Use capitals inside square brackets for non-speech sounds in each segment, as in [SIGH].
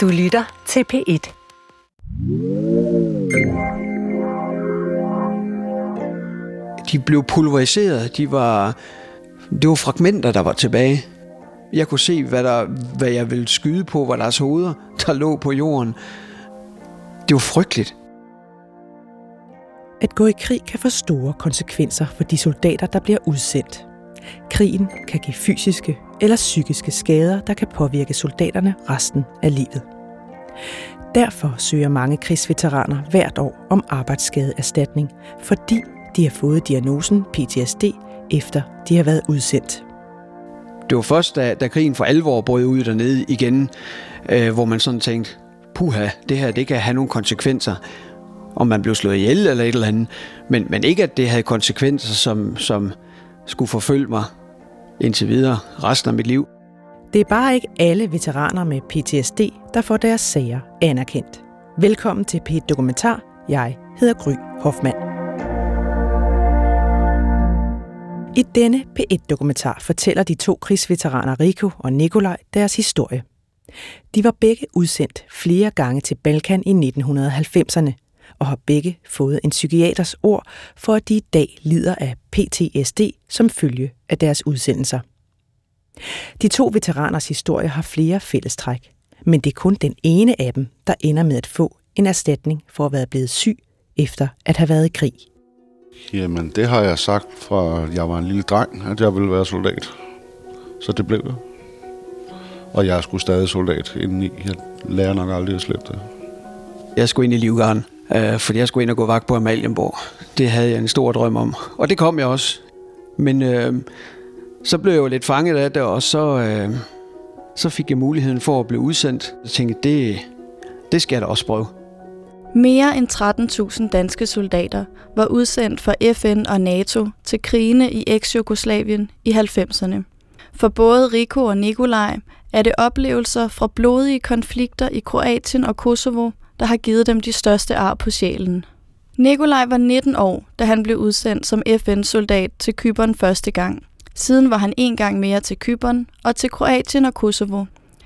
Du lytter til P1. De blev pulveriseret. De var, det var fragmenter, der var tilbage. Jeg kunne se, hvad, der, hvad jeg ville skyde på, var deres hoveder, der lå på jorden. Det var frygteligt. At gå i krig kan få store konsekvenser for de soldater, der bliver udsendt. Krigen kan give fysiske eller psykiske skader, der kan påvirke soldaterne resten af livet. Derfor søger mange krigsveteraner hvert år om arbejdsskadeerstatning, fordi de har fået diagnosen PTSD, efter de har været udsendt. Det var først, da, da krigen for alvor brød ud dernede igen, øh, hvor man sådan tænkte, puha, det her det kan have nogle konsekvenser, om man blev slået ihjel eller et eller andet, men, men ikke at det havde konsekvenser, som, som skulle forfølge mig indtil videre resten af mit liv. Det er bare ikke alle veteraner med PTSD, der får deres sager anerkendt. Velkommen til p Dokumentar. Jeg hedder Gry Hoffmann. I denne P1-dokumentar fortæller de to krigsveteraner Rico og Nikolaj deres historie. De var begge udsendt flere gange til Balkan i 1990'erne, og har begge fået en psykiaters ord for, at de i dag lider af PTSD som følge af deres udsendelser. De to veteraners historie har flere fællestræk, men det er kun den ene af dem, der ender med at få en erstatning for at være blevet syg efter at have været i krig. Jamen, det har jeg sagt fra jeg var en lille dreng, at jeg ville være soldat. Så det blev jeg. Og jeg skulle stadig soldat indeni. Jeg lærer nok aldrig at slippe det. Jeg skulle ind i Livgarden, øh, fordi jeg skulle ind og gå vagt på Amalienborg. Det havde jeg en stor drøm om, og det kom jeg også. Men øh, så blev jeg jo lidt fanget af det, og så, øh, så fik jeg muligheden for at blive udsendt. Jeg tænkte, det, det skal jeg da også prøve. Mere end 13.000 danske soldater var udsendt for FN og NATO til krigene i eks-Jugoslavien i 90'erne. For både Rico og Nikolaj er det oplevelser fra blodige konflikter i Kroatien og Kosovo, der har givet dem de største ar på sjælen. Nikolaj var 19 år, da han blev udsendt som FN-soldat til Kypern første gang. Siden var han en gang mere til Kypern og til Kroatien og Kosovo.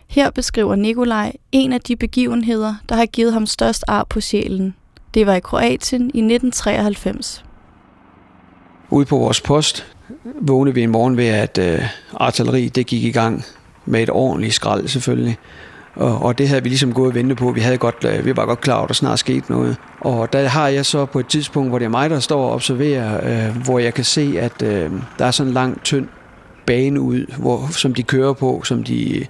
Her beskriver Nikolaj en af de begivenheder, der har givet ham størst ar på sjælen. Det var i Kroatien i 1993. Ude på vores post vågnede vi en morgen ved, at øh, artilleri det gik i gang med et ordentligt skrald selvfølgelig. Og, og det havde vi ligesom gået og ventet på. Vi, havde godt, øh, vi var godt klar over, at der snart skete noget. Og der har jeg så på et tidspunkt, hvor det er mig, der står og observerer, øh, hvor jeg kan se, at øh, der er sådan en lang, tynd bane ud, hvor, som de kører på, som de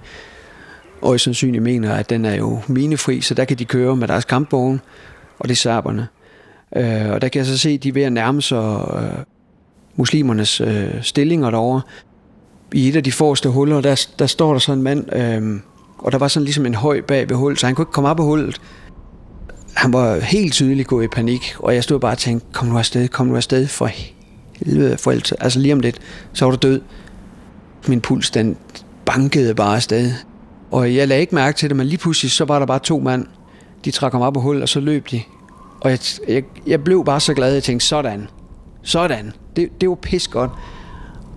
og sandsynligt mener, at den er jo minefri, så der kan de køre med deres kampvogn, og det er serberne. Øh, og der kan jeg så se, at de er ved at nærme sig øh, muslimernes øh, stillinger derovre. I et af de forreste huller, der, der står der sådan en mand, øh, og der var sådan ligesom en høj bag ved hullet, så han kunne ikke komme op af hullet. Han var helt tydeligt gået i panik, og jeg stod bare og tænkte, kom nu afsted, kom nu afsted, for helvede, for altså lige om lidt, så var du død. Min puls, den bankede bare afsted. Og jeg lagde ikke mærke til det, men lige pludselig, så var der bare to mand. De trak ham op af hullet, og så løb de. Og jeg, jeg, jeg blev bare så glad, at jeg tænkte, sådan, sådan, det, det var pis godt.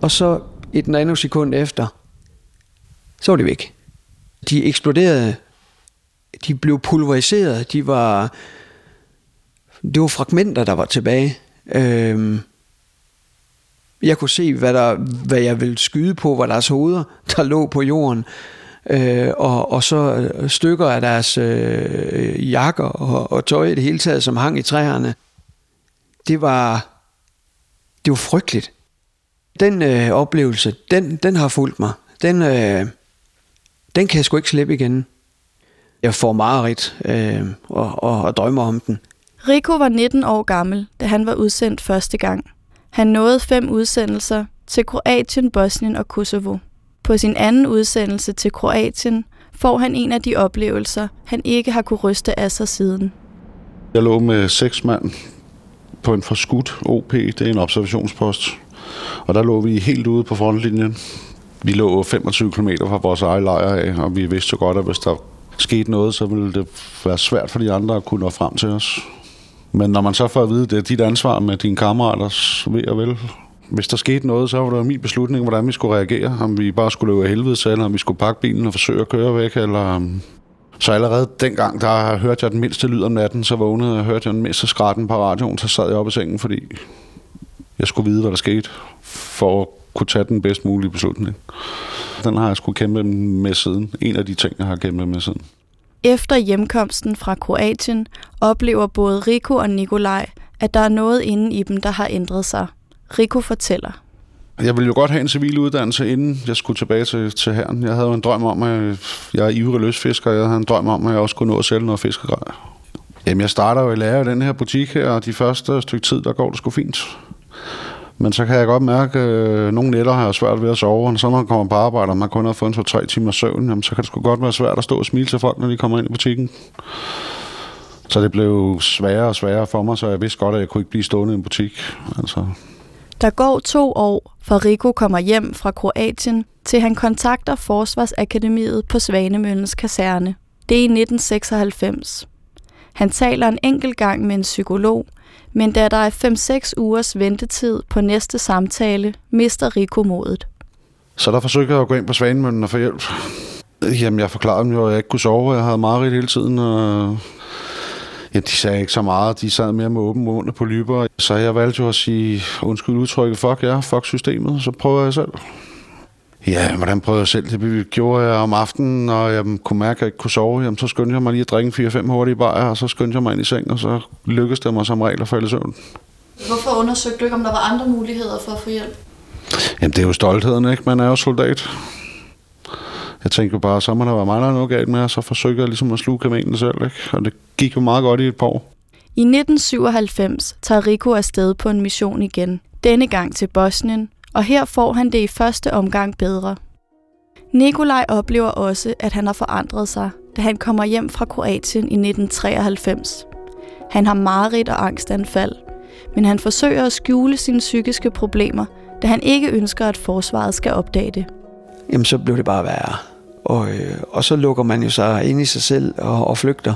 Og så et nanosekund efter, så var det væk. De eksploderede, de blev pulveriseret, de var, det var fragmenter, der var tilbage. Øhm, jeg kunne se, hvad, der, hvad jeg ville skyde på, var deres hoveder, der lå på jorden øh, og, og så øh, stykker af deres øh, jakker og, og tøj i det hele taget, som hang i træerne. Det var, det var frygteligt. Den øh, oplevelse, den, den har fulgt mig. Den, øh, den kan jeg sgu ikke slippe igen. Jeg får mareridt øh, og, og, og drømmer om den. Rico var 19 år gammel, da han var udsendt første gang. Han nåede fem udsendelser til Kroatien, Bosnien og Kosovo. På sin anden udsendelse til Kroatien får han en af de oplevelser, han ikke har kunne ryste af sig siden. Jeg lå med seks mand på en forskudt OP, det er en observationspost. Og der lå vi helt ude på frontlinjen. Vi lå 25 km fra vores egen lejr af, og vi vidste jo godt, at hvis der skete noget, så ville det være svært for de andre at kunne nå frem til os. Men når man så får at vide, at det er dit ansvar med dine kammeraters ved og vel, hvis der skete noget, så var det min beslutning, hvordan vi skulle reagere. Om vi bare skulle løbe af helvede til, eller om vi skulle pakke bilen og forsøge at køre væk, eller øhm, Så allerede dengang, der hørte jeg den mindste lyd om natten, så vågnede jeg og hørte jeg den mindste skratten på radioen, så sad jeg op i sengen, fordi jeg skulle vide, hvad der skete, for at kunne tage den bedst mulige beslutning. Den har jeg skulle kæmpe med siden. En af de ting, jeg har kæmpet med siden. Efter hjemkomsten fra Kroatien oplever både Rico og Nikolaj, at der er noget inde i dem, der har ændret sig. Rico fortæller. Jeg ville jo godt have en civil uddannelse, inden jeg skulle tilbage til, til herren. Jeg havde en drøm om, at jeg er ivrig løsfisker, og jeg havde en drøm om, at jeg også kunne nå at sælge noget fiskegrej. Jamen, jeg starter jo i lære i den her butik her, og de første stykke tid, der går det sgu fint. Men så kan jeg godt mærke, at nogle nætter har jeg svært ved at sove, og så når man kommer på arbejde, og man kun har fået en så tre timer søvn, jamen, så kan det sgu godt være svært at stå og smile til folk, når de kommer ind i butikken. Så det blev sværere og sværere for mig, så jeg vidste godt, at jeg kunne ikke blive stående i en butik. Altså. Der går to år, fra Rico kommer hjem fra Kroatien, til han kontakter Forsvarsakademiet på Svanemøllens kaserne. Det er i 1996. Han taler en enkelt gang med en psykolog, men da der er 5-6 ugers ventetid på næste samtale, mister Rico modet. Så der forsøgte jeg at gå ind på Svanemøllen og få hjælp. Jamen, jeg forklarede dem jo, at jeg ikke kunne sove. Jeg havde meget hele tiden, og Ja, de sagde ikke så meget. De sad mere med åben mund på lyber. Så jeg valgte jo at sige, undskyld udtrykket, fuck ja, fuck systemet. Så prøver jeg selv. Ja, hvordan prøvede jeg selv? Det gjorde jeg om aftenen, når jeg kunne mærke, at jeg ikke kunne sove. Jamen, så skyndte jeg mig lige at drikke 4-5 hurtige bajer, og så skyndte jeg mig ind i seng, og så lykkedes det mig som regel at falde i søvn. Hvorfor undersøgte du ikke, om der var andre muligheder for at få hjælp? Jamen, det er jo stoltheden, ikke? Man er jo soldat. Jeg tænkte jo bare, så må der være mig, der er noget galt med, og så forsøgte jeg ligesom at sluge kamelen selv, ikke? Og det gik jo meget godt i et par år. I 1997 tager Rico afsted på en mission igen, denne gang til Bosnien, og her får han det i første omgang bedre. Nikolaj oplever også, at han har forandret sig, da han kommer hjem fra Kroatien i 1993. Han har mareridt og angstanfald, men han forsøger at skjule sine psykiske problemer, da han ikke ønsker, at forsvaret skal opdage det. Jamen, så blev det bare værre. Og, øh, og så lukker man jo sig ind i sig selv og, og flygter.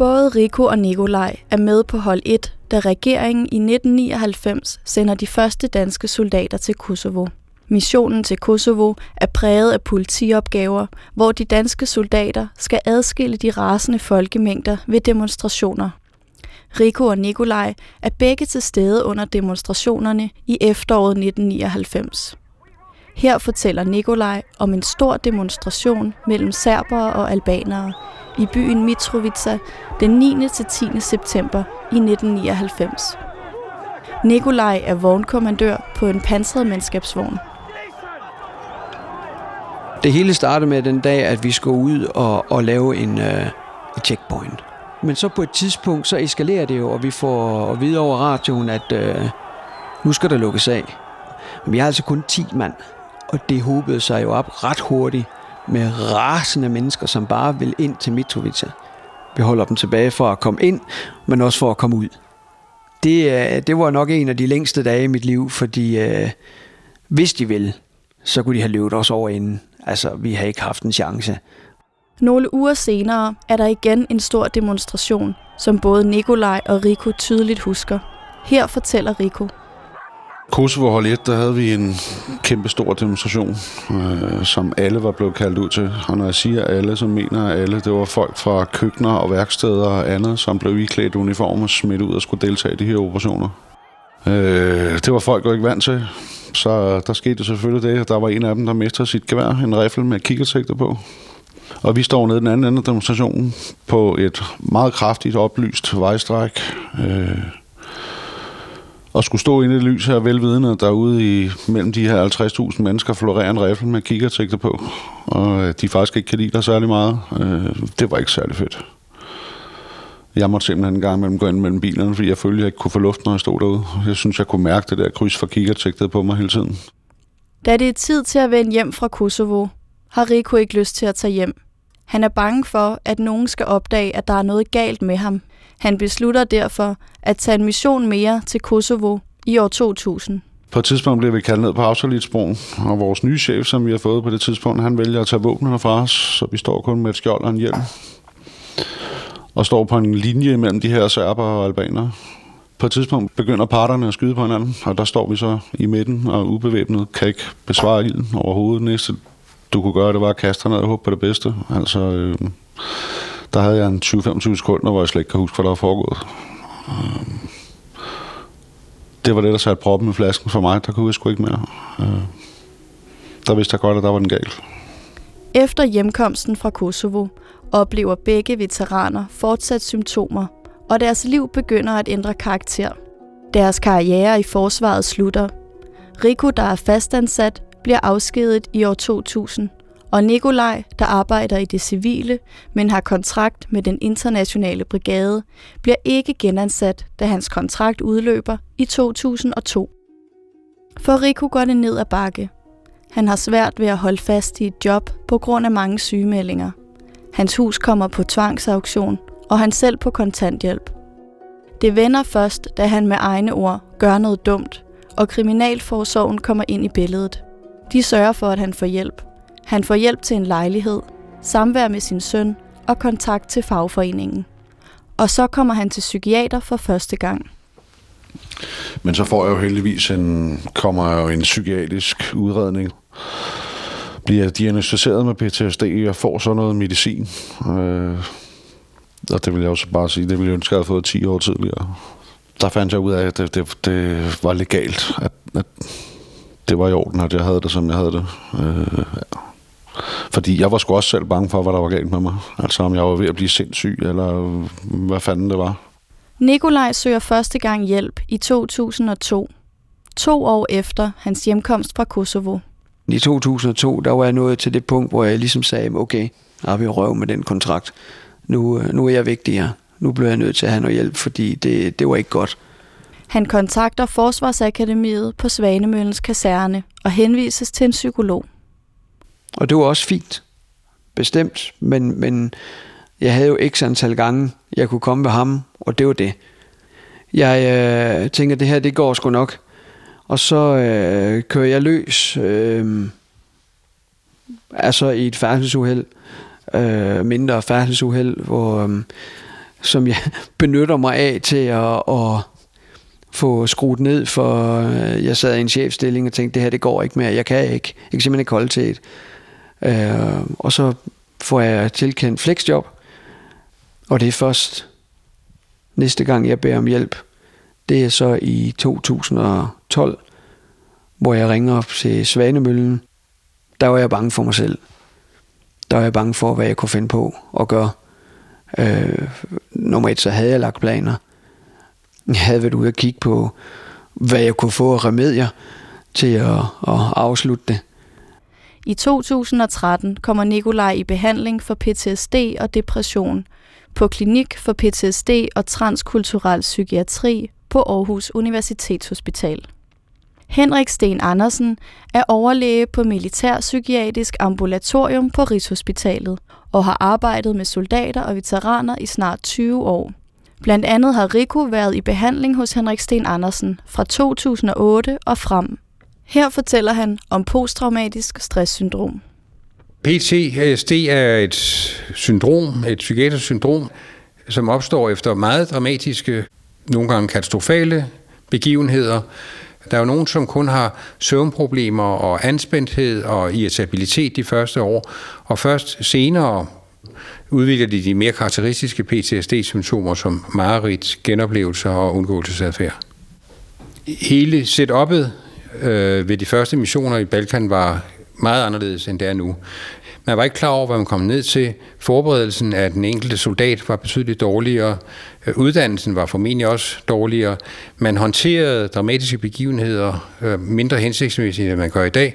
Både Rico og Nikolaj er med på hold 1, da regeringen i 1999 sender de første danske soldater til Kosovo. Missionen til Kosovo er præget af politiopgaver, hvor de danske soldater skal adskille de rasende folkemængder ved demonstrationer. Rico og Nikolaj er begge til stede under demonstrationerne i efteråret 1999. Her fortæller Nikolaj om en stor demonstration mellem serbere og albanere i byen Mitrovica den 9. til 10. september i 1999. Nikolaj er vognkommandør på en pansret mandskabsvogn. Det hele startede med den dag, at vi skulle ud og, og lave en uh, checkpoint. Men så på et tidspunkt, så eskalerer det jo, og vi får at vide over radioen, at øh, nu skal der lukkes af. Men vi har altså kun 10 mand, og det håbede sig jo op ret hurtigt med rasende mennesker, som bare vil ind til Mitrovica. Vi holder dem tilbage for at komme ind, men også for at komme ud. Det, øh, det var nok en af de længste dage i mit liv, fordi øh, hvis de ville, så kunne de have løbet os over inden. Altså, vi har ikke haft en chance. Nogle uger senere er der igen en stor demonstration, som både Nikolaj og Rico tydeligt husker. Her fortæller Rico. Kosovo hold 1, der havde vi en kæmpe stor demonstration, øh, som alle var blevet kaldt ud til. Og når jeg siger alle, så mener jeg alle. Det var folk fra køkkener og værksteder og andet, som blev iklædt uniform og smidt ud og skulle deltage i de her operationer. Øh, det var folk jo ikke vant til. Så der skete selvfølgelig det, der var en af dem, der mistede sit gevær, en rifle med kikkelsigter på. Og vi står nede den anden ende af demonstrationen på et meget kraftigt oplyst vejstræk. Øh, at skulle stå inde i lys her velvidende, derude i, mellem de her 50.000 mennesker florerer en rifle med kikkertægter på, og øh, de faktisk ikke kan lide dig særlig meget. Øh, det var ikke særlig fedt. Jeg måtte simpelthen en gang imellem gå ind mellem bilerne, fordi jeg følte, at jeg ikke kunne få luft, når jeg stod derude. Jeg synes, jeg kunne mærke det der kryds for kikkertægtet på mig hele tiden. Da det er tid til at vende hjem fra Kosovo, har Rico ikke lyst til at tage hjem. Han er bange for, at nogen skal opdage, at der er noget galt med ham, han beslutter derfor at tage en mission mere til Kosovo i år 2000. På et tidspunkt bliver vi kaldt ned på Austerlitz-broen, og vores nye chef, som vi har fået på det tidspunkt, han vælger at tage våbnene fra os, så vi står kun med et skjold og en hjelm. Og står på en linje mellem de her serber og albanere. På et tidspunkt begynder parterne at skyde på hinanden, og der står vi så i midten og ubevæbnet, kan ikke besvare ilden overhovedet. Næste, du kunne gøre, det var at kaste ned og håbe på det bedste. Altså, øh, der havde jeg en 20-25 sekunder, hvor jeg slet ikke kan huske, hvad der var foregået. Øhm, det var det, der satte proppen i flasken for mig. Der kunne jeg sgu ikke mere. Øh, der vidste jeg godt, at der var den galt. Efter hjemkomsten fra Kosovo oplever begge veteraner fortsat symptomer, og deres liv begynder at ændre karakter. Deres karriere i forsvaret slutter. Rico, der er fastansat, bliver afskedet i år 2000, og Nikolaj, der arbejder i det civile, men har kontrakt med den internationale brigade, bliver ikke genansat, da hans kontrakt udløber i 2002. For Rico går det ned ad bakke. Han har svært ved at holde fast i et job på grund af mange sygemeldinger. Hans hus kommer på tvangsauktion, og han selv på kontanthjælp. Det vender først, da han med egne ord gør noget dumt, og Kriminalforsorgen kommer ind i billedet. De sørger for, at han får hjælp. Han får hjælp til en lejlighed, samvær med sin søn og kontakt til fagforeningen. Og så kommer han til psykiater for første gang. Men så får jeg jo heldigvis en, kommer jeg jo en psykiatrisk udredning. Bliver diagnostiseret med PTSD og får så noget medicin. Øh, og det vil jeg også bare sige, det ville jeg ønske, at jeg havde fået 10 år tidligere. Der fandt jeg ud af, at det, det, det var legalt, at, at det var i orden, at jeg havde det, som jeg havde det. Øh, ja. Fordi jeg var sgu også selv bange for, hvad der var galt med mig. Altså om jeg var ved at blive sindssyg, eller hvad fanden det var. Nikolaj søger første gang hjælp i 2002. To år efter hans hjemkomst fra Kosovo. I 2002, der var jeg nået til det punkt, hvor jeg ligesom sagde, okay, har vi røv med den kontrakt. Nu, øh, nu er jeg vigtigere. Nu bliver jeg nødt til at have noget hjælp, fordi det, det var ikke godt. Han kontakter Forsvarsakademiet på Svanemøllens kaserne og henvises til en psykolog. Og det var også fint, bestemt, men, men jeg havde jo x antal gange, jeg kunne komme ved ham, og det var det. Jeg øh, tænker, det her, det går sgu nok. Og så øh, kører jeg løs, øh, altså i et færdselsuheld, øh, mindre færdselsuheld, hvor, øh, som jeg [LAUGHS] benytter mig af til at, at få skruet ned, for øh, jeg sad i en chefstilling og tænkte, det her det går ikke mere, jeg kan ikke, jeg kan simpelthen ikke holde til et. Øh, og så får jeg tilkendt flexjob, og det er først næste gang, jeg beder om hjælp. Det er så i 2012, hvor jeg ringer op til Svanemøllen. Der var jeg bange for mig selv. Der var jeg bange for, hvad jeg kunne finde på at gøre. Øh, nummer et, så havde jeg lagt planer. Jeg havde været ude og kigge på, hvad jeg kunne få af remedier til at, at afslutte det. I 2013 kommer Nikolaj i behandling for PTSD og depression på Klinik for PTSD og Transkulturel Psykiatri på Aarhus Universitetshospital. Henrik Sten Andersen er overlæge på Militærpsykiatrisk Ambulatorium på Rigshospitalet og har arbejdet med soldater og veteraner i snart 20 år. Blandt andet har Rico været i behandling hos Henrik Sten Andersen fra 2008 og frem. Her fortæller han om posttraumatisk stresssyndrom. PTSD er et syndrom, et psykiatrisk syndrom, som opstår efter meget dramatiske, nogle gange katastrofale begivenheder. Der er jo nogen, som kun har søvnproblemer og anspændthed og irritabilitet de første år, og først senere udvikler de de mere karakteristiske PTSD-symptomer som mareridt, genoplevelser og undgåelsesadfærd. Hele setup'et øh, ved de første missioner i Balkan var meget anderledes, end det er nu. Man var ikke klar over, hvad man kom ned til. Forberedelsen af den enkelte soldat var betydeligt dårligere. Øh, uddannelsen var formentlig også dårligere. Man håndterede dramatiske begivenheder øh, mindre hensigtsmæssigt, end man gør i dag.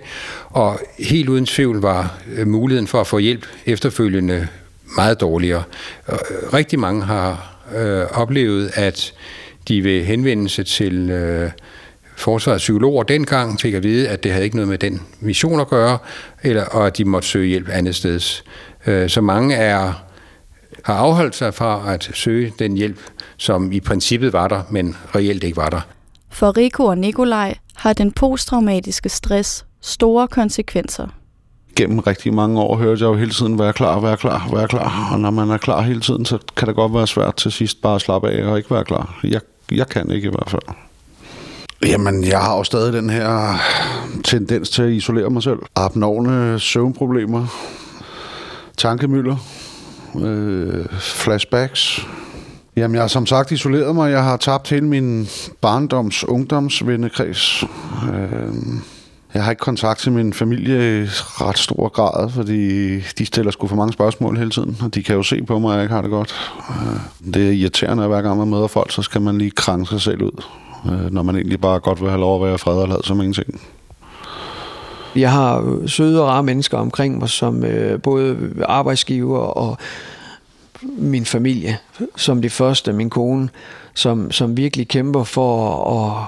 Og helt uden tvivl var øh, muligheden for at få hjælp efterfølgende meget dårligere. Rigtig mange har øh, oplevet, at de ved henvendelse til øh, forsvarets psykologer dengang fik at vide, at det havde ikke noget med den mission at gøre, eller, og at de måtte søge hjælp andet sted. Øh, så mange er, har afholdt sig fra at søge den hjælp, som i princippet var der, men reelt ikke var der. For Rico og Nikolaj har den posttraumatiske stress store konsekvenser. Gennem rigtig mange år hørte jeg jo hele tiden, være klar, være klar, være klar. Og når man er klar hele tiden, så kan det godt være svært til sidst bare at slappe af og ikke være klar. Jeg, jeg kan ikke i hvert fald. Jamen, jeg har jo stadig den her tendens til at isolere mig selv. Abnorme søvnproblemer, tankemøller, øh, flashbacks. Jamen, jeg har som sagt isoleret mig. Jeg har tabt hele min barndoms, ungdomsvennekreds. Øh, jeg har ikke kontakt til min familie i ret stor grad, fordi de stiller sgu for mange spørgsmål hele tiden, og de kan jo se på mig, at jeg ikke har det godt. Øh, det er irriterende, at hver gang man møder folk, så skal man lige krænke sig selv ud, øh, når man egentlig bare godt vil have lov at være fred og lad som ingenting. Jeg har søde og rare mennesker omkring mig, som øh, både arbejdsgiver og min familie, som det første, min kone, som, som virkelig kæmper for at,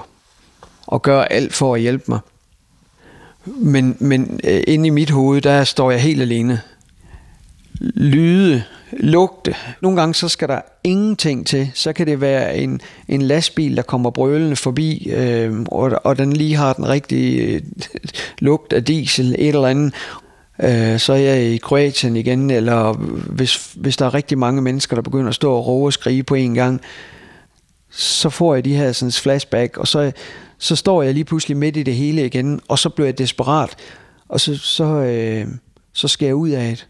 at gøre alt for at hjælpe mig. Men, men øh, inde i mit hoved, der står jeg helt alene. Lyde, lugte. Nogle gange så skal der ingenting til. Så kan det være en, en lastbil, der kommer brølende forbi, øh, og, og den lige har den rigtige øh, lugt af diesel, et eller andet. Øh, så er jeg i Kroatien igen, eller hvis, hvis der er rigtig mange mennesker, der begynder at stå og råbe og skrige på en gang, så får jeg de her sådan flashback, og så, så står jeg lige pludselig midt i det hele igen, og så bliver jeg desperat, og så, så, øh, så skal jeg ud af det.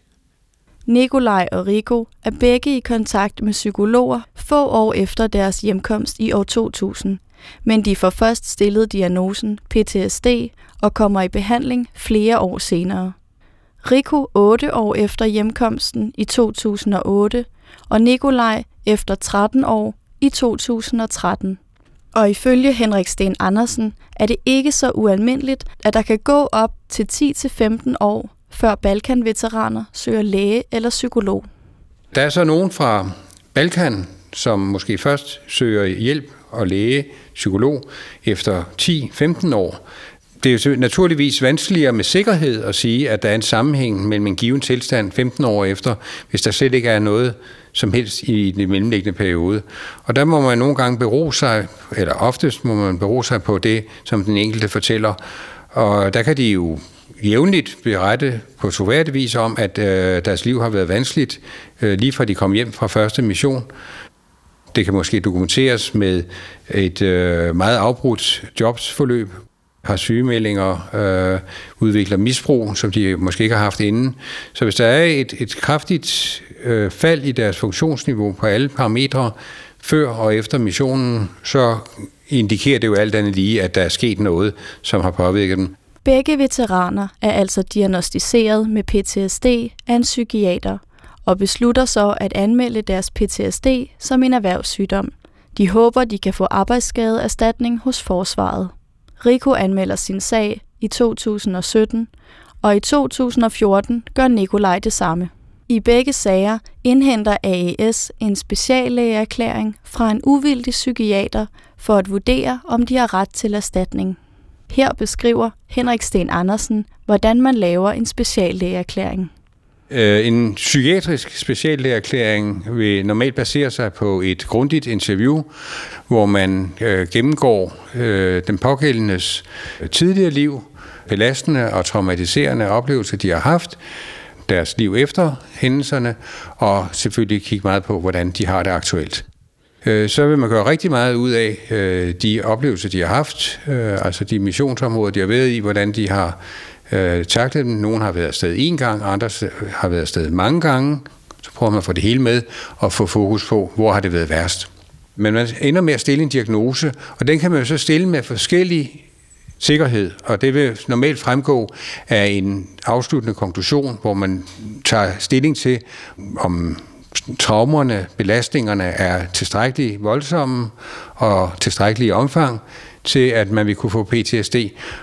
Nikolaj og Rico er begge i kontakt med psykologer få år efter deres hjemkomst i år 2000. Men de får først stillet diagnosen PTSD og kommer i behandling flere år senere. Rico 8 år efter hjemkomsten i 2008, og Nikolaj efter 13 år i 2013. Og ifølge Henrik Sten Andersen er det ikke så ualmindeligt, at der kan gå op til 10-15 år, før Balkan-veteraner søger læge eller psykolog. Der er så nogen fra Balkan, som måske først søger hjælp og læge, psykolog, efter 10-15 år. Det er jo naturligvis vanskeligere med sikkerhed at sige, at der er en sammenhæng mellem en given tilstand 15 år efter, hvis der slet ikke er noget som helst i den mellemliggende periode. Og der må man nogle gange bero sig, eller oftest må man bero sig på det, som den enkelte fortæller. Og der kan de jo jævnligt berette på troværdig vis om, at øh, deres liv har været vanskeligt, øh, lige fra de kom hjem fra første mission. Det kan måske dokumenteres med et øh, meget afbrudt jobsforløb, har sygemeldinger, øh, udvikler misbrug, som de måske ikke har haft inden. Så hvis der er et, et kraftigt øh, fald i deres funktionsniveau på alle parametre, før og efter missionen, så indikerer det jo alt andet lige, at der er sket noget, som har påvirket dem. Begge veteraner er altså diagnostiseret med PTSD af en psykiater og beslutter så at anmelde deres PTSD som en erhvervssygdom. De håber, de kan få arbejdsskadeerstatning hos forsvaret. Rico anmelder sin sag i 2017, og i 2014 gør Nikolaj det samme. I begge sager indhenter AES en speciallægeerklæring fra en uvildig psykiater for at vurdere, om de har ret til erstatning. Her beskriver Henrik Sten Andersen, hvordan man laver en speciallægeerklæring. Øh, en psykiatrisk speciallægeerklæring vil normalt basere sig på et grundigt interview, hvor man øh, gennemgår øh, den pågældendes tidligere liv, belastende og traumatiserende oplevelser, de har haft, deres liv efter hændelserne, og selvfølgelig kigge meget på, hvordan de har det aktuelt. Øh, så vil man gøre rigtig meget ud af øh, de oplevelser, de har haft, øh, altså de missionsområder, de har været i, hvordan de har taklet dem. Nogle har været afsted en gang, andre har været afsted mange gange. Så prøver man at få det hele med og få fokus på, hvor har det været værst. Men man ender med at stille en diagnose, og den kan man jo så stille med forskellige sikkerhed, og det vil normalt fremgå af en afsluttende konklusion, hvor man tager stilling til, om traumerne, belastningerne er tilstrækkeligt voldsomme og tilstrækkeligt omfang til, at man vil kunne få PTSD,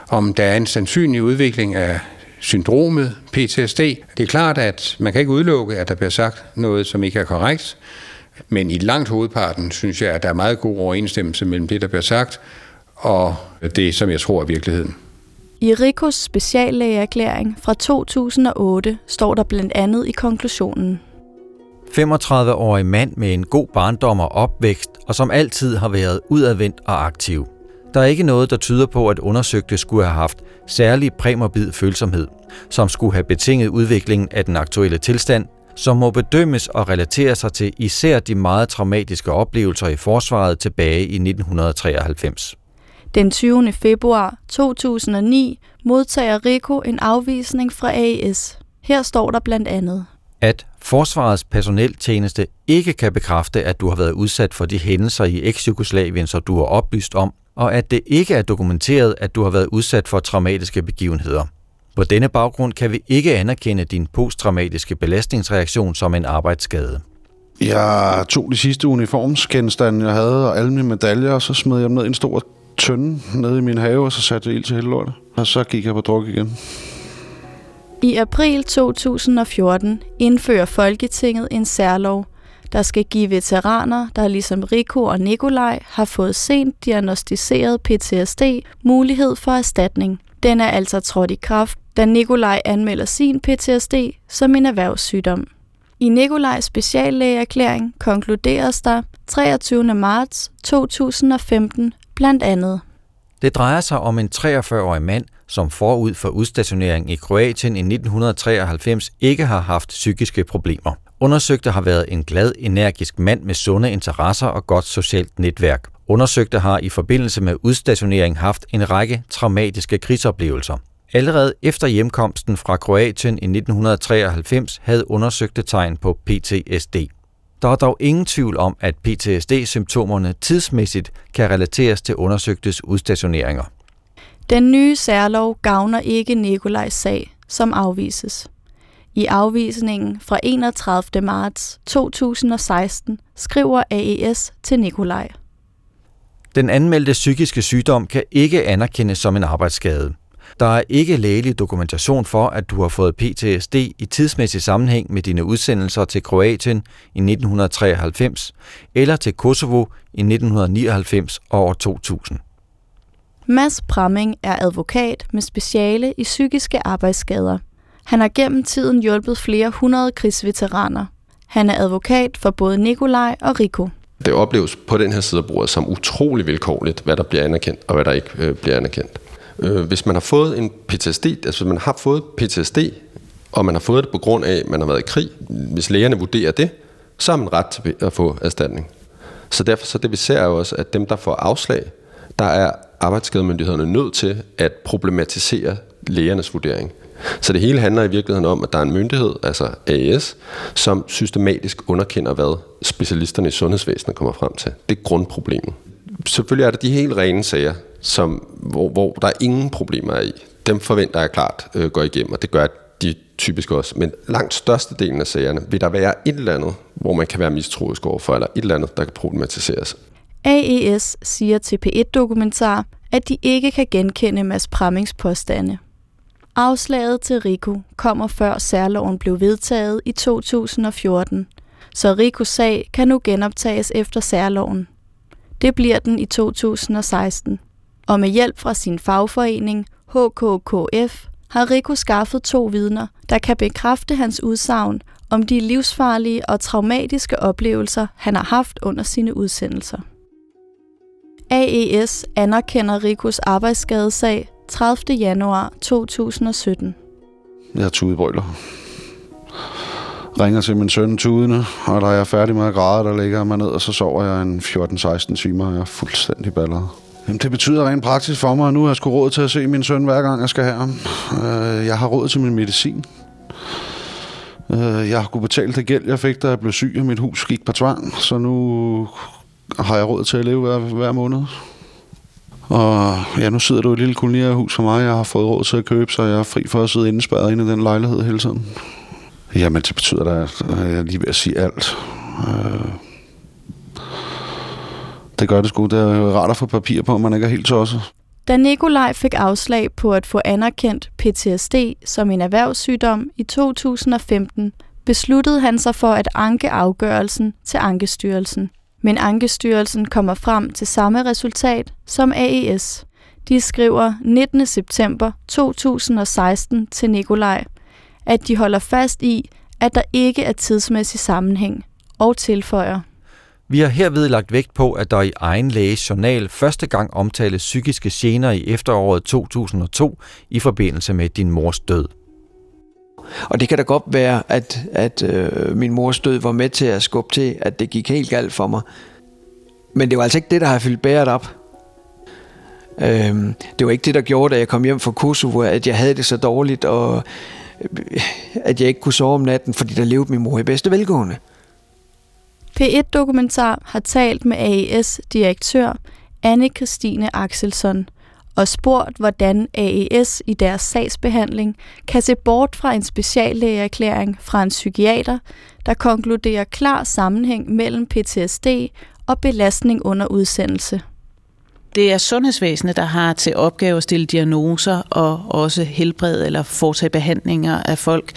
om der er en sandsynlig udvikling af syndromet PTSD. Det er klart, at man kan ikke udelukke, at der bliver sagt noget, som ikke er korrekt, men i langt hovedparten synes jeg, at der er meget god overensstemmelse mellem det, der bliver sagt, og det, som jeg tror er virkeligheden. I Rikos speciallægeerklæring fra 2008 står der blandt andet i konklusionen. 35-årig mand med en god barndom og opvækst, og som altid har været udadvendt og aktiv. Der er ikke noget, der tyder på, at undersøgte skulle have haft særlig præmorbid følsomhed, som skulle have betinget udviklingen af den aktuelle tilstand, som må bedømmes og relatere sig til især de meget traumatiske oplevelser i forsvaret tilbage i 1993. Den 20. februar 2009 modtager Rico en afvisning fra AES. Her står der blandt andet. At Forsvarets personeltjeneste ikke kan bekræfte, at du har været udsat for de hændelser i eks-Jugoslavien, som du har oplyst om, og at det ikke er dokumenteret, at du har været udsat for traumatiske begivenheder. På denne baggrund kan vi ikke anerkende din posttraumatiske belastningsreaktion som en arbejdsskade. Jeg tog de sidste uniformsgenstande, jeg havde, og alle mine medaljer, og så smed jeg dem ned i en stor tønde nede i min have, og så satte jeg ild til hele lortet. Og så gik jeg på druk igen. I april 2014 indfører Folketinget en særlov, der skal give veteraner, der ligesom Rico og Nikolaj har fået sent diagnostiseret PTSD, mulighed for erstatning. Den er altså trådt i kraft, da Nikolaj anmelder sin PTSD som en erhvervssygdom. I Nikolajs speciallægeerklæring konkluderes der 23. marts 2015 blandt andet. Det drejer sig om en 43-årig mand, som forud for udstationering i Kroatien i 1993 ikke har haft psykiske problemer. Undersøgte har været en glad, energisk mand med sunde interesser og godt socialt netværk. Undersøgte har i forbindelse med udstationering haft en række traumatiske krigsoplevelser. Allerede efter hjemkomsten fra Kroatien i 1993 havde undersøgte tegn på PTSD. Der er dog ingen tvivl om, at PTSD-symptomerne tidsmæssigt kan relateres til undersøgtes udstationeringer. Den nye særlov gavner ikke Nikolajs sag, som afvises. I afvisningen fra 31. marts 2016 skriver AES til Nikolaj. Den anmeldte psykiske sygdom kan ikke anerkendes som en arbejdsskade. Der er ikke lægelig dokumentation for, at du har fået PTSD i tidsmæssig sammenhæng med dine udsendelser til Kroatien i 1993 eller til Kosovo i 1999 og år 2000. Mads Pramming er advokat med speciale i psykiske arbejdsskader. Han har gennem tiden hjulpet flere hundrede krigsveteraner. Han er advokat for både Nikolaj og Rico. Det opleves på den her side af bordet som utrolig vilkårligt, hvad der bliver anerkendt og hvad der ikke øh, bliver anerkendt. Øh, hvis man har fået en PTSD, altså hvis man har fået PTSD, og man har fået det på grund af, at man har været i krig, hvis lægerne vurderer det, så har man ret til at få erstatning. Så derfor så det vi ser jo også, at dem, der får afslag, der er arbejdsskademyndighederne nødt til at problematisere lægernes vurdering. Så det hele handler i virkeligheden om, at der er en myndighed, altså AES, som systematisk underkender, hvad specialisterne i sundhedsvæsenet kommer frem til. Det er grundproblemet. Selvfølgelig er der de helt rene sager, som, hvor, hvor der er ingen problemer er i. Dem forventer jeg klart øh, går igennem, og det gør de typisk også. Men langt størstedelen af sagerne vil der være et eller andet, hvor man kan være mistroisk overfor, eller et eller andet, der kan problematiseres. AES siger til P1-dokumentar, at de ikke kan genkende Mads Prammings påstande. Afslaget til Rico kommer før særloven blev vedtaget i 2014, så Ricos sag kan nu genoptages efter særloven. Det bliver den i 2016. Og med hjælp fra sin fagforening, HKKF, har Rico skaffet to vidner, der kan bekræfte hans udsagn om de livsfarlige og traumatiske oplevelser, han har haft under sine udsendelser. AES anerkender Rikos arbejdsskadesag 30. januar 2017. Jeg er tudebrøler. Ringer til min søn tudende, og da jeg er færdig med at græde, der ligger jeg mig ned, og så sover jeg en 14-16 timer, og jeg er fuldstændig balleret. Jamen, det betyder rent praktisk for mig, at nu har jeg sgu råd til at se min søn, hver gang jeg skal have ham. Øh, jeg har råd til min medicin. Øh, jeg har kunnet betale det gæld, jeg fik, da jeg blev syg, og mit hus gik på tvang. Så nu har jeg råd til at leve hver, hver måned. Og ja, nu sidder du i et lille kolonierhus for mig. Jeg har fået råd til at købe, så jeg er fri for at sidde indespærret inde i den lejlighed hele tiden. Jamen, det betyder da, at jeg er lige ved at sige alt. Øh, det gør det sgu. Det er rart at få papir på, man ikke er helt tosset. Da Nikolaj fik afslag på at få anerkendt PTSD som en erhvervssygdom i 2015, besluttede han sig for at anke afgørelsen til Ankestyrelsen. Men Ankestyrelsen kommer frem til samme resultat som AES. De skriver 19. september 2016 til Nikolaj, at de holder fast i, at der ikke er tidsmæssig sammenhæng, og tilføjer. Vi har herved lagt vægt på, at der i egen læges journal første gang omtales psykiske gener i efteråret 2002 i forbindelse med din mors død. Og det kan da godt være, at, at øh, min mors død var med til at skubbe til, at det gik helt galt for mig. Men det var altså ikke det, der har fyldt bæret op. Øhm, det var ikke det, der gjorde, da jeg kom hjem fra Kosovo, at jeg havde det så dårligt, og øh, at jeg ikke kunne sove om natten, fordi der levede min mor i bedste velgående. P1-dokumentar har talt med AES-direktør Anne-Christine Axelsson og spurgt, hvordan AES i deres sagsbehandling kan se bort fra en speciallægeerklæring fra en psykiater, der konkluderer klar sammenhæng mellem PTSD og belastning under udsendelse. Det er sundhedsvæsenet, der har til opgave at stille diagnoser og også helbrede eller foretage behandlinger af folk.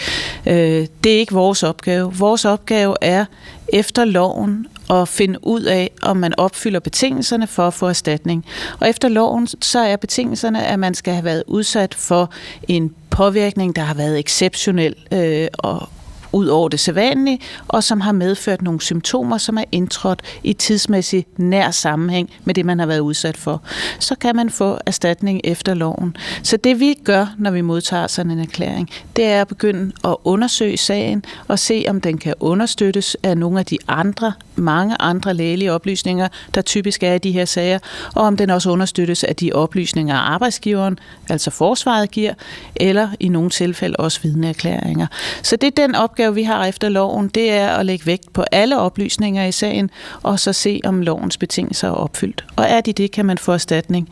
Øh, det er ikke vores opgave. Vores opgave er efter loven og finde ud af, om man opfylder betingelserne for at få erstatning. Og efter loven, så er betingelserne, at man skal have været udsat for en påvirkning, der har været exceptionel øh, og ud over det sædvanlige, og som har medført nogle symptomer, som er indtrådt i tidsmæssig nær sammenhæng med det, man har været udsat for. Så kan man få erstatning efter loven. Så det vi gør, når vi modtager sådan en erklæring, det er at begynde at undersøge sagen og se, om den kan understøttes af nogle af de andre, mange andre lægelige oplysninger, der typisk er i de her sager, og om den også understøttes af de oplysninger, arbejdsgiveren, altså forsvaret giver, eller i nogle tilfælde også vidneerklæringer. Så det er den opgave, opgave, vi har efter loven, det er at lægge vægt på alle oplysninger i sagen, og så se, om lovens betingelser er opfyldt. Og er de det, kan man få erstatning.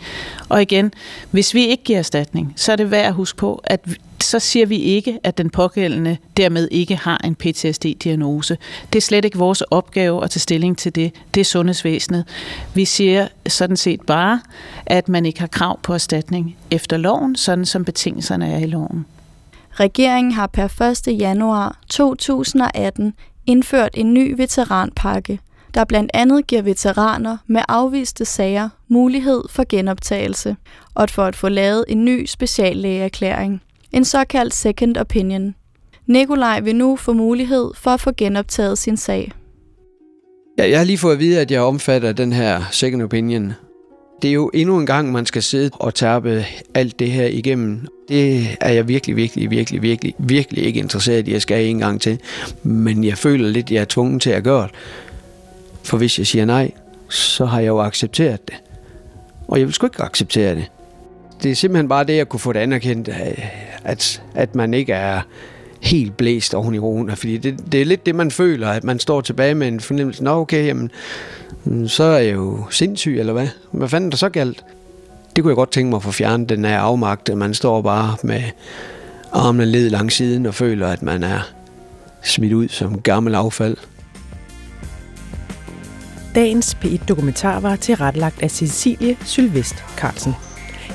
Og igen, hvis vi ikke giver erstatning, så er det værd at huske på, at så siger vi ikke, at den pågældende dermed ikke har en PTSD-diagnose. Det er slet ikke vores opgave at tage stilling til det. Det er sundhedsvæsenet. Vi siger sådan set bare, at man ikke har krav på erstatning efter loven, sådan som betingelserne er i loven. Regeringen har per 1. januar 2018 indført en ny veteranpakke, der blandt andet giver veteraner med afviste sager mulighed for genoptagelse, og for at få lavet en ny speciallægeerklæring, en såkaldt second opinion. Nikolaj vil nu få mulighed for at få genoptaget sin sag. Ja, jeg har lige fået at vide, at jeg omfatter den her second opinion, det er jo endnu en gang, man skal sidde og tærpe alt det her igennem. Det er jeg virkelig, virkelig, virkelig, virkelig, virkelig ikke interesseret i, at jeg skal en gang til. Men jeg føler lidt, at jeg er tvunget til at gøre det. For hvis jeg siger nej, så har jeg jo accepteret det. Og jeg vil sgu ikke acceptere det. Det er simpelthen bare det, jeg kunne få det anerkendt, at, at man ikke er helt blæst oven i roen. Fordi det, det er lidt det, man føler, at man står tilbage med en fornemmelse. Nå, okay, jamen, mm, så er jeg jo sindssyg, eller hvad? Hvad fanden der så galt? Det kunne jeg godt tænke mig at få fjernet, den her afmagt, at man står bare med armene led langs siden og føler, at man er smidt ud som gammel affald. Dagens P1-dokumentar var tilrettelagt af Cecilie Sylvest Carlsen.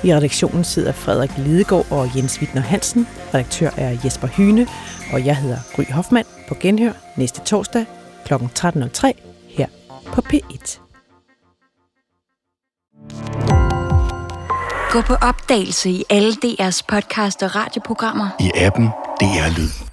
I redaktionen sidder Frederik Lidegaard og Jens Wittner Hansen. Redaktør er Jesper Hyne, og jeg hedder Gry Hoffmann på Genhør næste torsdag kl. 13.03 her på P1. Gå på opdagelse i alle DR's podcast og radioprogrammer. I appen DR Lyd.